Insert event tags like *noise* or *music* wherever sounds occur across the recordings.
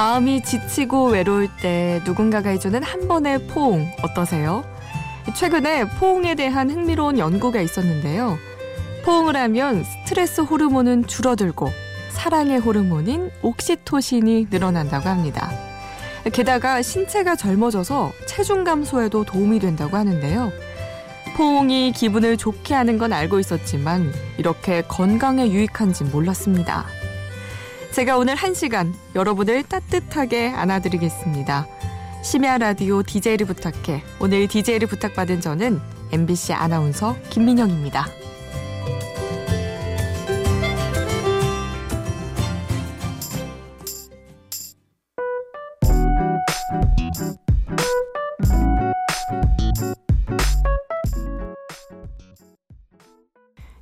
마음이 지치고 외로울 때 누군가가 해주는 한 번의 포옹 어떠세요? 최근에 포옹에 대한 흥미로운 연구가 있었는데요. 포옹을 하면 스트레스 호르몬은 줄어들고 사랑의 호르몬인 옥시토신이 늘어난다고 합니다. 게다가 신체가 젊어져서 체중 감소에도 도움이 된다고 하는데요. 포옹이 기분을 좋게 하는 건 알고 있었지만 이렇게 건강에 유익한지 몰랐습니다. 제가 오늘 한 시간 여러분을 따뜻하게 안아드리겠습니다. 심야 라디오 DJ를 부탁해. 오늘 DJ를 부탁받은 저는 MBC 아나운서 김민영입니다.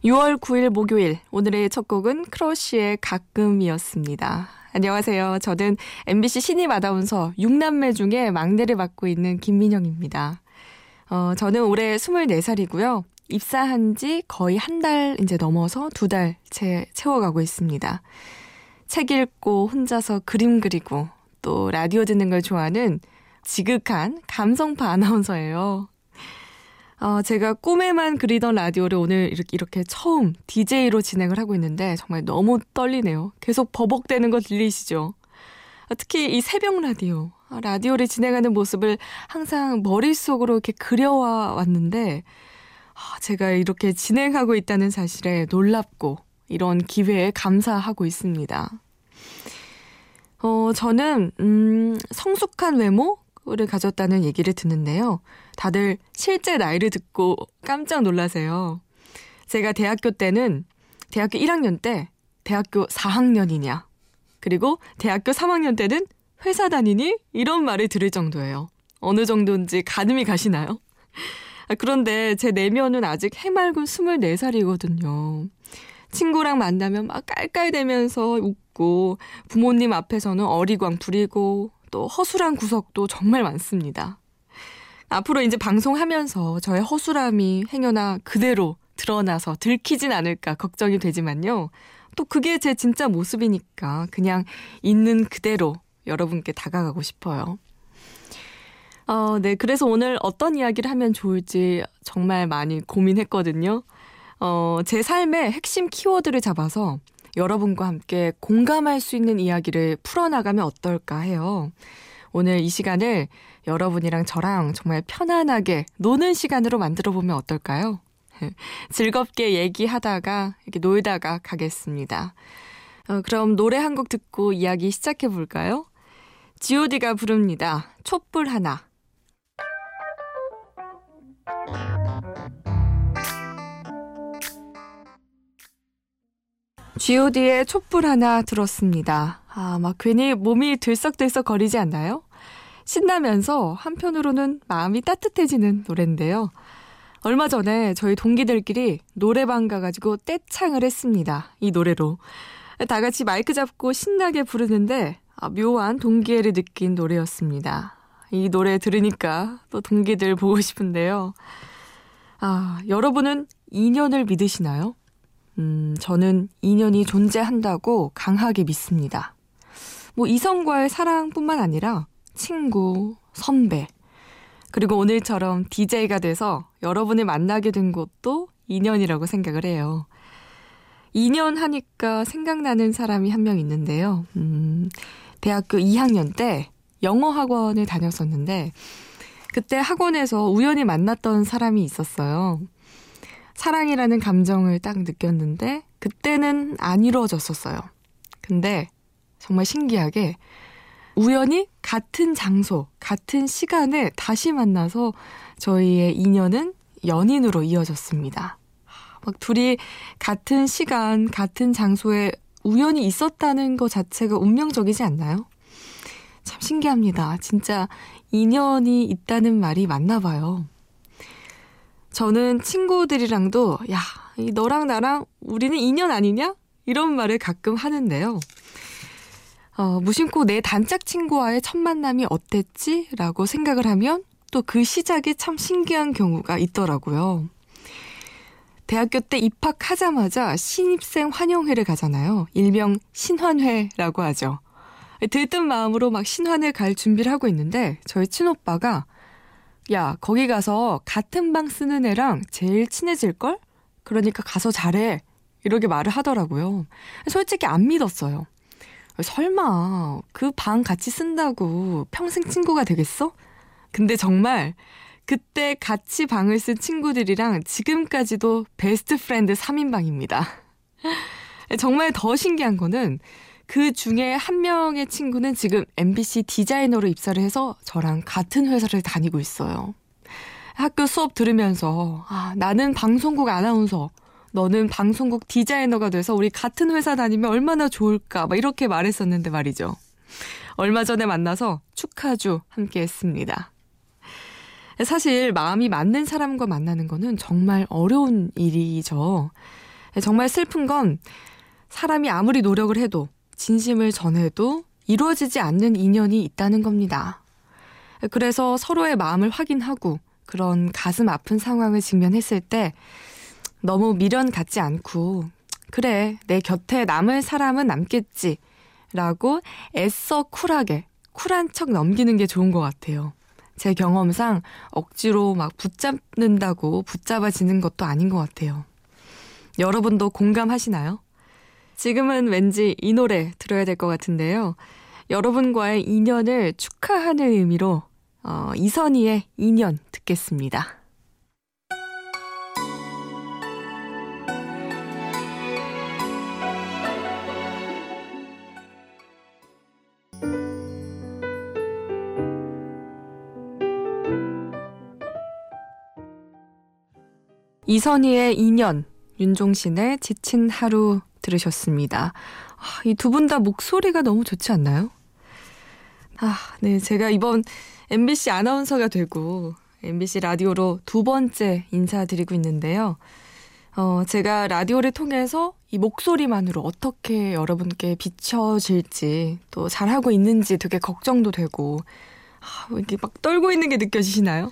6월 9일 목요일 오늘의 첫 곡은 크러쉬의 가끔이었습니다. 안녕하세요. 저는 MBC 신입 아나운서 6남매 중에 막내를 맡고 있는 김민영입니다. 어, 저는 올해 24살이고요. 입사한 지 거의 한 달 이제 넘어서 두달채 채워가고 있습니다. 책 읽고 혼자서 그림 그리고 또 라디오 듣는 걸 좋아하는 지극한 감성파 아나운서예요. 어, 제가 꿈에만 그리던 라디오를 오늘 이렇게, 이렇게 처음 DJ로 진행을 하고 있는데 정말 너무 떨리네요. 계속 버벅대는 거 들리시죠? 어, 특히 이 새벽 라디오. 아, 라디오를 진행하는 모습을 항상 머릿속으로 이렇게 그려와 왔는데, 아, 제가 이렇게 진행하고 있다는 사실에 놀랍고 이런 기회에 감사하고 있습니다. 어, 저는, 음, 성숙한 외모? 를 가졌다는 얘기를 듣는데요. 다들 실제 나이를 듣고 깜짝 놀라세요. 제가 대학교 때는 대학교 1학년 때 대학교 4학년이냐, 그리고 대학교 3학년 때는 회사 다니니? 이런 말을 들을 정도예요. 어느 정도인지 가늠이 가시나요? 아, 그런데 제 내면은 아직 해맑은 24살이거든요. 친구랑 만나면 막 깔깔대면서 웃고 부모님 앞에서는 어리광 부리고 또 허술한 구석도 정말 많습니다. 앞으로 이제 방송하면서 저의 허술함이 행여나 그대로 드러나서 들키진 않을까 걱정이 되지만요. 또 그게 제 진짜 모습이니까 그냥 있는 그대로 여러분께 다가가고 싶어요. 어, 네. 그래서 오늘 어떤 이야기를 하면 좋을지 정말 많이 고민했거든요. 어, 제 삶의 핵심 키워드를 잡아서 여러분과 함께 공감할 수 있는 이야기를 풀어나가면 어떨까 해요. 오늘 이 시간을 여러분이랑 저랑 정말 편안하게 노는 시간으로 만들어 보면 어떨까요? *laughs* 즐겁게 얘기하다가 이렇게 놀다가 가겠습니다. 어, 그럼 노래 한 곡 듣고 이야기 시작해 볼까요? god가 부릅니다. 촛불 하나. God의 촛불 하나 들었습니다. 아, 막 괜히 몸이 들썩들썩 거리지 않나요? 신나면서 한편으로는 마음이 따뜻해지는 노래인데요. 얼마 전에 저희 동기들끼리 노래방 가가지고 떼창을 했습니다. 이 노래로. 다 같이 마이크 잡고 신나게 부르는데 아, 묘한 동기애를 느낀 노래였습니다. 이 노래 들으니까 또 동기들 보고 싶은데요. 아, 여러분은 인연을 믿으시나요? 음, 저는 인연이 존재한다고 강하게 믿습니다. 뭐 이성과의 사랑뿐만 아니라 친구, 선배, 그리고 오늘처럼 DJ가 돼서 여러분을 만나게 된 것도 인연이라고 생각을 해요. 인연 하니까 생각나는 사람이 한 명 있는데요. 음, 대학교 2학년 때 영어 학원을 다녔었는데, 그때 학원에서 우연히 만났던 사람이 있었어요. 사랑이라는 감정을 딱 느꼈는데 그때는 안 이루어졌었어요. 근데 정말 신기하게 우연히 같은 장소, 같은 시간에 다시 만나서 저희의 인연은 연인으로 이어졌습니다. 막 둘이 같은 시간, 같은 장소에 우연히 있었다는 것 자체가 운명적이지 않나요? 참 신기합니다. 진짜 인연이 있다는 말이 맞나 봐요. 저는 친구들이랑도 야, 너랑 나랑 우리는 인연 아니냐? 이런 말을 가끔 하는데요. 어, 무심코 내 단짝 친구와의 첫 만남이 어땠지? 라고 생각을 하면 또 그 시작이 참 신기한 경우가 있더라고요. 대학교 때 입학하자마자 신입생 환영회를 가잖아요. 일명 신환회라고 하죠. 들뜬 마음으로 막 신환을 갈 준비를 하고 있는데 저희 친오빠가 야 거기 가서 같은 방 쓰는 애랑 제일 친해질걸? 그러니까 가서 잘해 이렇게 말을 하더라고요. 솔직히 안 믿었어요. 설마 그 방 같이 쓴다고 평생 친구가 되겠어? 근데 정말 그때 같이 방을 쓴 친구들이랑 지금까지도 best friend 3인방입니다. *laughs* 정말 더 신기한 거는 그 중에 한 명의 친구는 지금 MBC 디자이너로 입사를 해서 저랑 같은 회사를 다니고 있어요. 학교 수업 들으면서 아, 나는 방송국 아나운서, 너는 방송국 디자이너가 돼서 우리 같은 회사 다니면 얼마나 좋을까 막 이렇게 말했었는데 말이죠. 얼마 전에 만나서 축하주 함께 했습니다. 사실 마음이 맞는 사람과 만나는 거는 정말 어려운 일이죠. 정말 슬픈 건 사람이 아무리 노력을 해도 진심을 전해도 이루어지지 않는 인연이 있다는 겁니다. 그래서 서로의 마음을 확인하고 그런 가슴 아픈 상황을 직면했을 때 너무 미련 갖지 않고 그래 내 곁에 남을 사람은 남겠지 라고 애써 쿨하게 쿨한 척 넘기는 게 좋은 것 같아요. 제 경험상 억지로 막 붙잡는다고 붙잡아지는 것도 아닌 것 같아요. 여러분도 공감하시나요? 지금은 왠지 이 노래 들어야 될 것 같은데요. 여러분과의 인연을 축하하는 의미로 어, 이선희의 인연 듣겠습니다. 이선희의 인연, 윤종신의 지친 하루 들으셨습니다. 아, 이두 분 다 목소리가 너무 좋지 않나요? 아, 네. 제가 이번 MBC 아나운서가 되고 MBC 라디오로 두 번째 인사드리고 있는데요. 어, 제가 라디오를 통해서 이 목소리만으로 어떻게 여러분께 비춰질지 또 잘하고 있는지 되게 걱정도 되고 아, 이렇게 막 떨고 있는 게 느껴지시나요?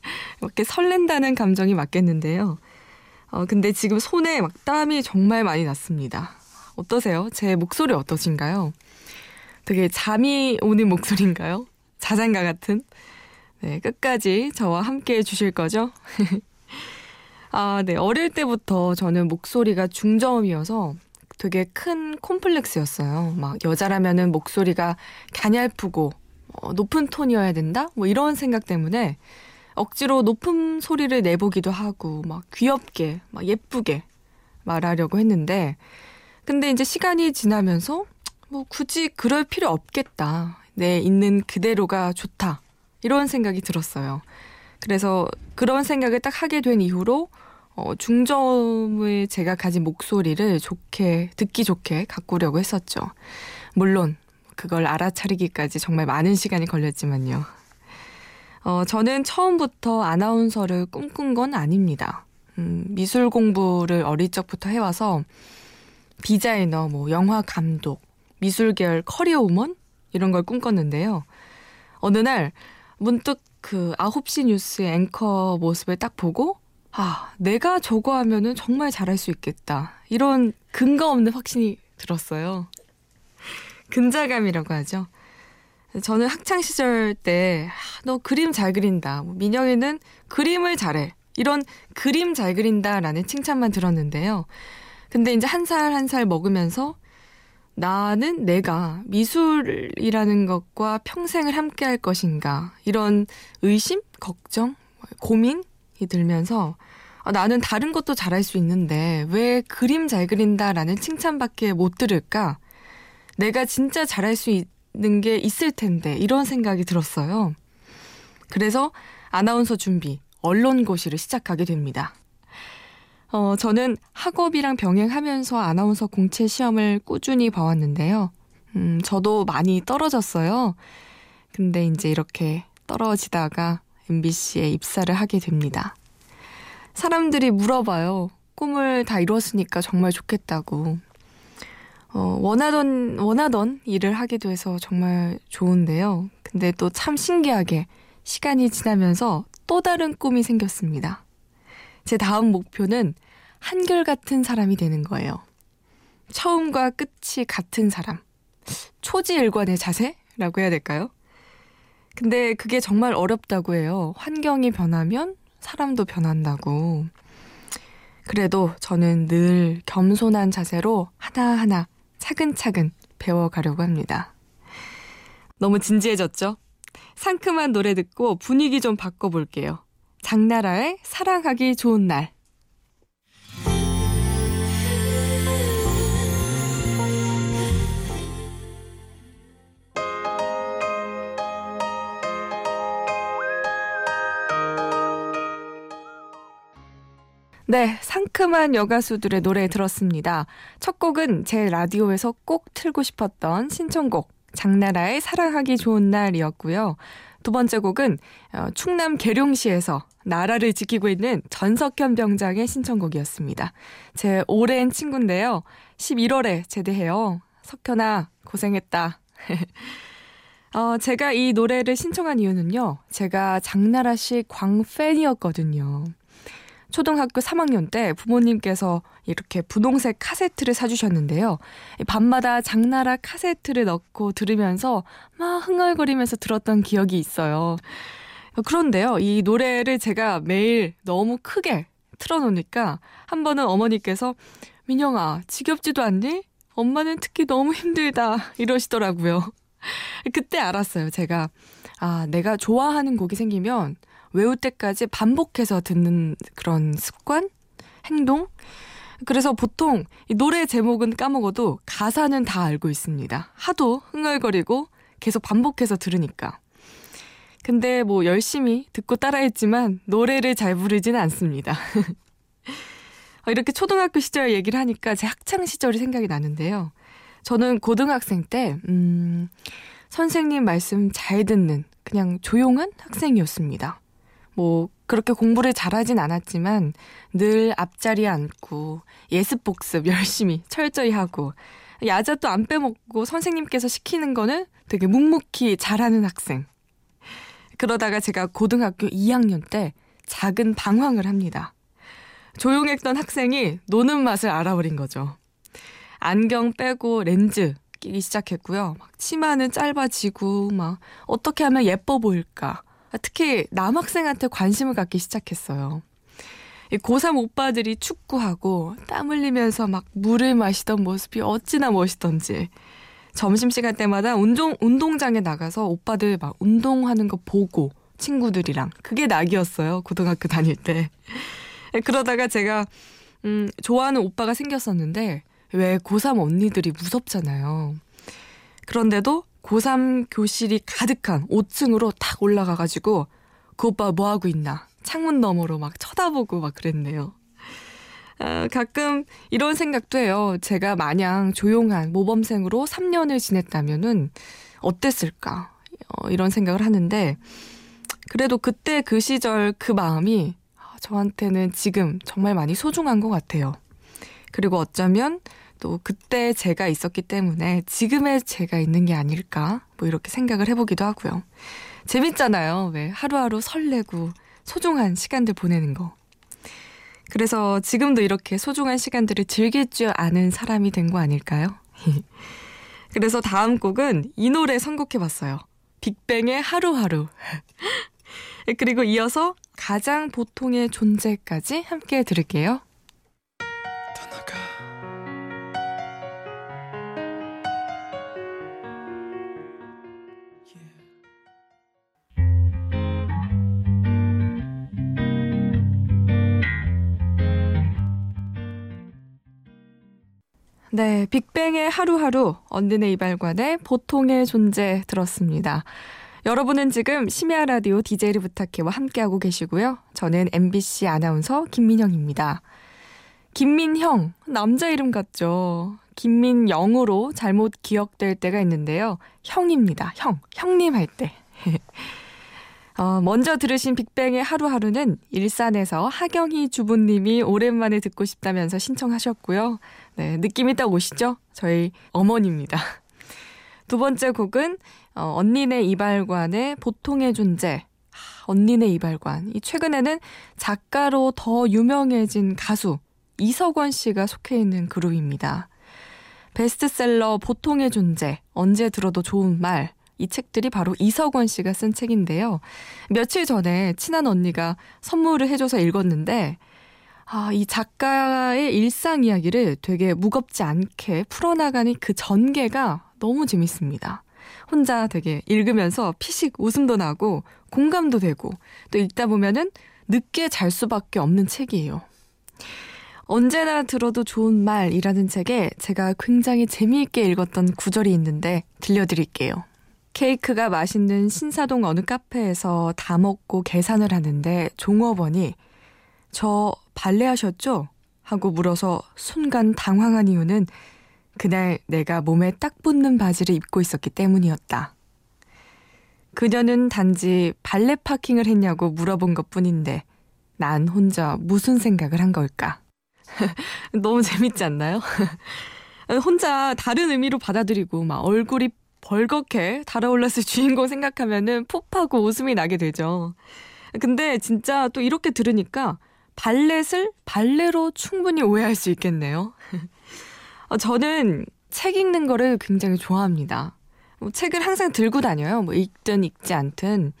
*laughs* 이렇게 설렌다는 감정이 맞겠는데요. 어, 근데 지금 손에 막 땀이 정말 많이 났습니다. 어떠세요? 제 목소리 어떠신가요? 되게 잠이 오는 목소리인가요? 자장가 같은? 네, 끝까지 저와 함께 해주실 거죠? *laughs* 아, 네. 어릴 때부터 저는 목소리가 중저음이어서 되게 큰 콤플렉스였어요. 막 여자라면은 목소리가 가냘프고 어, 높은 톤이어야 된다? 뭐 이런 생각 때문에 억지로 높은 소리를 내보기도 하고 막 귀엽게 막 예쁘게 말하려고 했는데 근데 이제 시간이 지나면서 뭐 굳이 그럴 필요 없겠다. 내 있는 그대로가 좋다. 이런 생각이 들었어요. 그래서 그런 생각을 딱 하게 된 이후로 어, 중점의 제가 가진 목소리를 좋게 듣기 좋게 가꾸려고 했었죠. 물론 그걸 알아차리기까지 정말 많은 시간이 걸렸지만요. 어, 저는 처음부터 아나운서를 꿈꾼 건 아닙니다. 음, 미술 공부를 어릴 적부터 해와서 디자이너, 뭐 영화 감독, 미술 계열 커리어 우먼 이런 걸 꿈꿨는데요. 어느 날 문득 그 9시 뉴스 앵커 모습을 딱 보고 아, 내가 저거 하면은 정말 잘할 수 있겠다. 이런 근거 없는 확신이 들었어요. 근자감이라고 하죠. 저는 학창 시절 때너 아, 그림 잘 그린다. 뭐 민영이는 그림을 잘해. 이런 그림 잘 그린다라는 칭찬만 들었는데요. 근데 이제 한 살 한 살 먹으면서 나는 내가 미술이라는 것과 평생을 함께 할 것인가 이런 의심, 걱정, 고민이 들면서 아, 나는 다른 것도 잘할 수 있는데 왜 그림 잘 그린다라는 칭찬밖에 못 들을까? 내가 진짜 잘할 수 있, 있 는게 있을 텐데 이런 생각이 들었어요. 그래서 아나운서 준비, 언론고시를 시작하게 됩니다. 어, 저는 학업이랑 병행하면서 아나운서 공채 시험을 꾸준히 봐왔는데요. 음, 저도 많이 떨어졌어요. 근데 이제 이렇게 떨어지다가 MBC에 입사를 하게 됩니다. 사람들이 물어봐요. 꿈을 다 이뤘으니까 정말 좋겠다고. 어, 원하던, 원하던 일을 하게 돼서 정말 좋은데요. 근데 또 참 신기하게 시간이 지나면서 또 다른 꿈이 생겼습니다. 제 다음 목표는 한결같은 사람이 되는 거예요. 처음과 끝이 같은 사람. 초지일관의 자세라고 해야 될까요? 근데 그게 정말 어렵다고 해요. 환경이 변하면 사람도 변한다고. 그래도 저는 늘 겸손한 자세로 하나하나 차근차근 배워가려고 합니다. 너무 진지해졌죠? 상큼한 노래 듣고 분위기 좀 바꿔볼게요. 장나라의 사랑하기 좋은 날. 네, 상큼한 여가수들의 노래 들었습니다. 첫 곡은 제 라디오에서 꼭 틀고 싶었던 신청곡 장나라의 사랑하기 좋은 날이었고요. 두 번째 곡은 어, 충남 계룡시에서 나라를 지키고 있는 전석현 병장의 신청곡이었습니다. 제 오랜 친구인데요. 11월에 제대해요. 석현아, 고생했다. *laughs* 어, 제가 이 노래를 신청한 이유는요. 제가 장나라 씨 광팬이었거든요. 초등학교 3학년 때 부모님께서 이렇게 분홍색 카세트를 사주셨는데요. 밤마다 장나라 카세트를 넣고 들으면서 막 흥얼거리면서 들었던 기억이 있어요. 그런데요, 이 노래를 제가 매일 너무 크게 틀어놓으니까 한 번은 어머니께서 민영아, 지겹지도 않니? 엄마는 특히 너무 힘들다. 이러시더라고요. 그때 알았어요, 제가. 아, 내가 좋아하는 곡이 생기면 외울 때까지 반복해서 듣는 그런 습관? 행동? 그래서 보통 이 노래 제목은 까먹어도 가사는 다 알고 있습니다. 하도 흥얼거리고 계속 반복해서 들으니까. 근데 뭐 열심히 듣고 따라했지만 노래를 잘 부르지는 않습니다. *laughs* 이렇게 초등학교 시절 얘기를 하니까 제 학창 시절이 생각이 나는데요. 저는 고등학생 때, 음, 선생님 말씀 잘 듣는 그냥 조용한 학생이었습니다. 뭐 그렇게 공부를 잘하진 않았지만 늘 앞자리에 앉고 예습 복습 열심히 철저히 하고 야자도 안 빼먹고 선생님께서 시키는 거는 되게 묵묵히 잘하는 학생. 그러다가 제가 고등학교 2학년 때 작은 방황을 합니다. 조용했던 학생이 노는 맛을 알아버린 거죠. 안경 빼고 렌즈 끼기 시작했고요. 막 치마는 짧아지고 막 어떻게 하면 예뻐 보일까. 특히 남학생한테 관심을 갖기 시작했어요. 고3 오빠들이 축구하고 땀 흘리면서 막 물을 마시던 모습이 어찌나 멋있던지. 점심시간 때마다 운동, 운동장에 나가서 오빠들 막 운동하는 거 보고 친구들이랑. 그게 낙이었어요. 고등학교 다닐 때. 그러다가 제가, 음, 좋아하는 오빠가 생겼었는데, 왜 고3 언니들이 무섭잖아요. 그런데도 고3 교실이 가득한 5층으로 탁 올라가가지고 그 오빠 뭐 하고 있나 창문 너머로 막 쳐다보고 막 그랬네요. 어, 가끔 이런 생각도 해요. 제가 마냥 조용한 모범생으로 3년을 지냈다면은 어땠을까? 어, 이런 생각을 하는데 그래도 그때 그 시절 그 마음이 저한테는 지금 정말 많이 소중한 것 같아요. 그리고 어쩌면 또 그때 제가 있었기 때문에 지금의 제가 있는 게 아닐까 뭐 이렇게 생각을 해보기도 하고요. 재밌잖아요. 왜 하루하루 설레고 소중한 시간들 보내는 거. 그래서 지금도 이렇게 소중한 시간들을 즐길 줄 아는 사람이 된 거 아닐까요? *laughs* 그래서 다음 곡은 이 노래 선곡해봤어요. 빅뱅의 하루하루. *laughs* 그리고 이어서 가장 보통의 존재까지 함께 들을게요. 네, 빅뱅의 하루하루, 언니네 이발관의 보통의 존재 들었습니다. 여러분은 지금 심야 라디오 DJ를 부탁해와 함께하고 계시고요. 저는 MBC 아나운서 김민영입니다. 김민형, 남자 이름 같죠? 김민영으로 잘못 기억될 때가 있는데요. 형입니다. 형, 형님 할 때. *laughs* 어, 먼저 들으신 빅뱅의 하루하루는 일산에서 하경희 주부님이 오랜만에 듣고 싶다면서 신청하셨고요. 네, 느낌이 딱 오시죠? 저희 어머니입니다. 두 번째 곡은 어, 언니네 이발관의 보통의 존재. 언니네 이발관. 이 최근에는 작가로 더 유명해진 가수 이석원 씨가 속해 있는 그룹입니다. 베스트셀러 보통의 존재, 언제 들어도 좋은 말, 이 책들이 바로 이석원 씨가 쓴 책인데요. 며칠 전에 친한 언니가 선물을 해줘서 읽었는데, 아, 이 작가의 일상 이야기를 되게 무겁지 않게 풀어나가는 그 전개가 너무 재밌습니다. 혼자 되게 읽으면서 피식 웃음도 나고 공감도 되고 또 읽다 보면은 늦게 잘 수밖에 없는 책이에요. 언제나 들어도 좋은 말이라는 책에 제가 굉장히 재미있게 읽었던 구절이 있는데 들려드릴게요. 케이크가 맛있는 신사동 어느 카페에서 다 먹고 계산을 하는데 종업원이 저 발레 하셨죠? 하고 물어서 순간 당황한 이유는 그날 내가 몸에 딱 붙는 바지를 입고 있었기 때문이었다. 그녀는 단지 발레 파킹을 했냐고 물어본 것 뿐인데 난 혼자 무슨 생각을 한 걸까? *laughs* 너무 재밌지 않나요? *laughs* 혼자 다른 의미로 받아들이고 막 얼굴이 벌겋게 달아올랐을 *laughs* 주인공 생각하면은 푹하고 웃음이 나게 되죠. 근데 진짜 또 이렇게 들으니까 발렛을 발레로 충분히 오해할 수 있겠네요. *laughs* 어, 저는 책 읽는 거를 굉장히 좋아합니다. 뭐 책을 항상 들고 다녀요. 뭐 읽든 읽지 않든.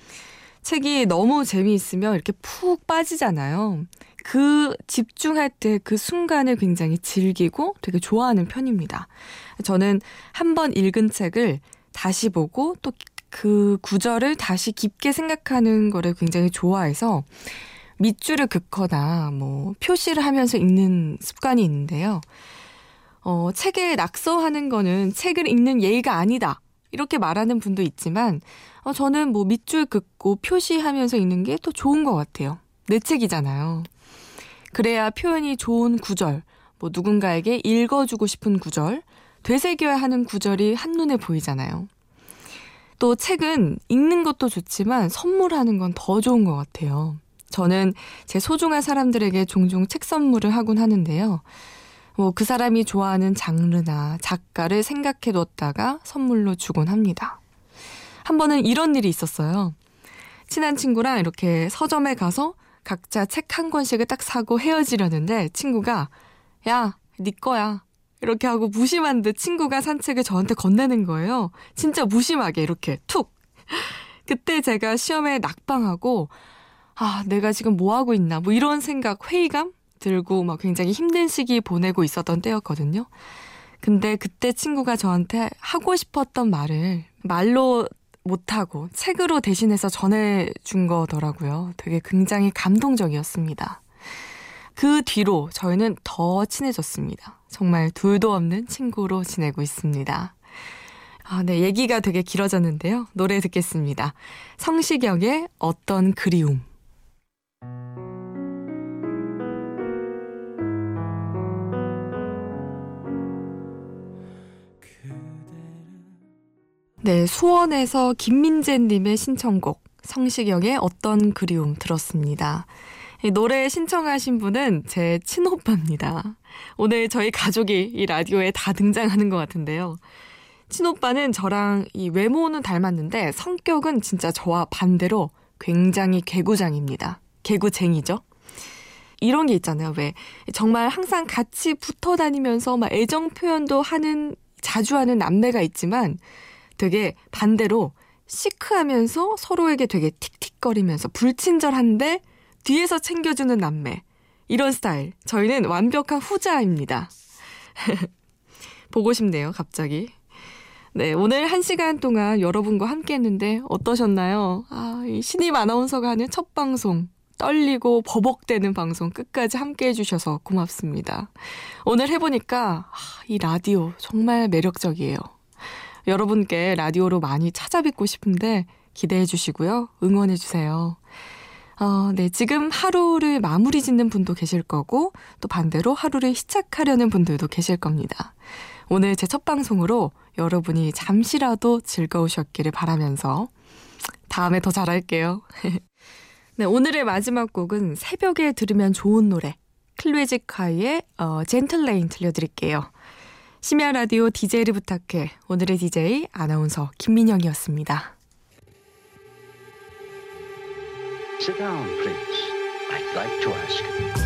책이 너무 재미있으면 이렇게 푹 빠지잖아요. 그 집중할 때 그 순간을 굉장히 즐기고 되게 좋아하는 편입니다. 저는 한 번 읽은 책을 다시 보고 또 그 구절을 다시 깊게 생각하는 거를 굉장히 좋아해서 밑줄을 긋거나 뭐 표시를 하면서 읽는 습관이 있는데요. 어, 책에 낙서하는 거는 책을 읽는 예의가 아니다. 이렇게 말하는 분도 있지만 어, 저는 뭐 밑줄 긋고 표시하면서 읽는 게더 좋은 것 같아요. 내 책이잖아요. 그래야 표현이 좋은 구절, 뭐 누군가에게 읽어주고 싶은 구절, 되새겨야 하는 구절이 한눈에 보이잖아요. 또 책은 읽는 것도 좋지만 선물하는 건 더 좋은 것 같아요. 저는 제 소중한 사람들에게 종종 책 선물을 하곤 하는데요. 뭐 그 사람이 좋아하는 장르나 작가를 생각해 뒀다가 선물로 주곤 합니다. 한 번은 이런 일이 있었어요. 친한 친구랑 이렇게 서점에 가서 각자 책 한 권씩을 딱 사고 헤어지려는데 친구가 야, 네 거야. 이렇게 하고 무심한 듯 친구가 산 책을 저한테 건네는 거예요. 진짜 무심하게 이렇게 툭. *laughs* 그때 제가 시험에 낙방하고 아, 내가 지금 뭐 하고 있나 뭐 이런 생각, 회의감 들고 막 굉장히 힘든 시기 보내고 있었던 때였거든요. 근데 그때 친구가 저한테 하고 싶었던 말을 말로 못하고 책으로 대신해서 전해준 거더라고요. 되게 굉장히 감동적이었습니다. 그 뒤로 저희는 더 친해졌습니다. 정말 둘도 없는 친구로 지내고 있습니다. 아, 네. 얘기가 되게 길어졌는데요. 노래 듣겠습니다. 성시경의 어떤 그리움. 네, 수원에서 김민재님의 신청곡 성시경의 어떤 그리움 들었습니다. 이 노래 신청하신 분은 제 친오빠입니다. 오늘 저희 가족이 이 라디오에 다 등장하는 것 같은데요. 친오빠는 저랑 이 외모는 닮았는데 성격은 진짜 저와 반대로 굉장히 개구장입니다. 개구쟁이죠. 이런 게 있잖아요. 왜 정말 항상 같이 붙어 다니면서 막 애정 표현도 하는 자주 하는 남매가 있지만 되게 반대로 시크하면서 서로에게 되게 틱틱거리면서 불친절한데 뒤에서 챙겨주는 남매. 이런 스타일. 저희는 완벽한 후자입니다. *laughs* 보고 싶네요, 갑자기. 네, 오늘 한 시간 동안 여러분과 함께 했는데 어떠셨나요? 아, 이 신입 아나운서가 하는 첫 방송. 떨리고 버벅대는 방송 끝까지 함께 해주셔서 고맙습니다. 오늘 해보니까 아, 이 라디오 정말 매력적이에요. 여러분께 라디오로 많이 찾아뵙고 싶은데 기대해 주시고요. 응원해 주세요. 어, 네. 지금 하루를 마무리 짓는 분도 계실 거고, 또 반대로 하루를 시작하려는 분들도 계실 겁니다. 오늘 제 첫 방송으로 여러분이 잠시라도 즐거우셨기를 바라면서, 다음에 더 잘할게요. *laughs* 네, 오늘의 마지막 곡은 새벽에 들으면 좋은 노래, 클래직카이의 어, 젠틀레인 들려드릴게요. 심야 라디오 DJ를 부탁해. 오늘의 DJ 아나운서 김민영이었습니다. Sit down, please. I'd like to ask